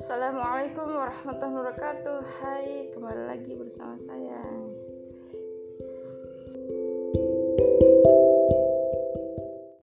Assalamualaikum warahmatullahi wabarakatuh. Hai kembali lagi bersama saya.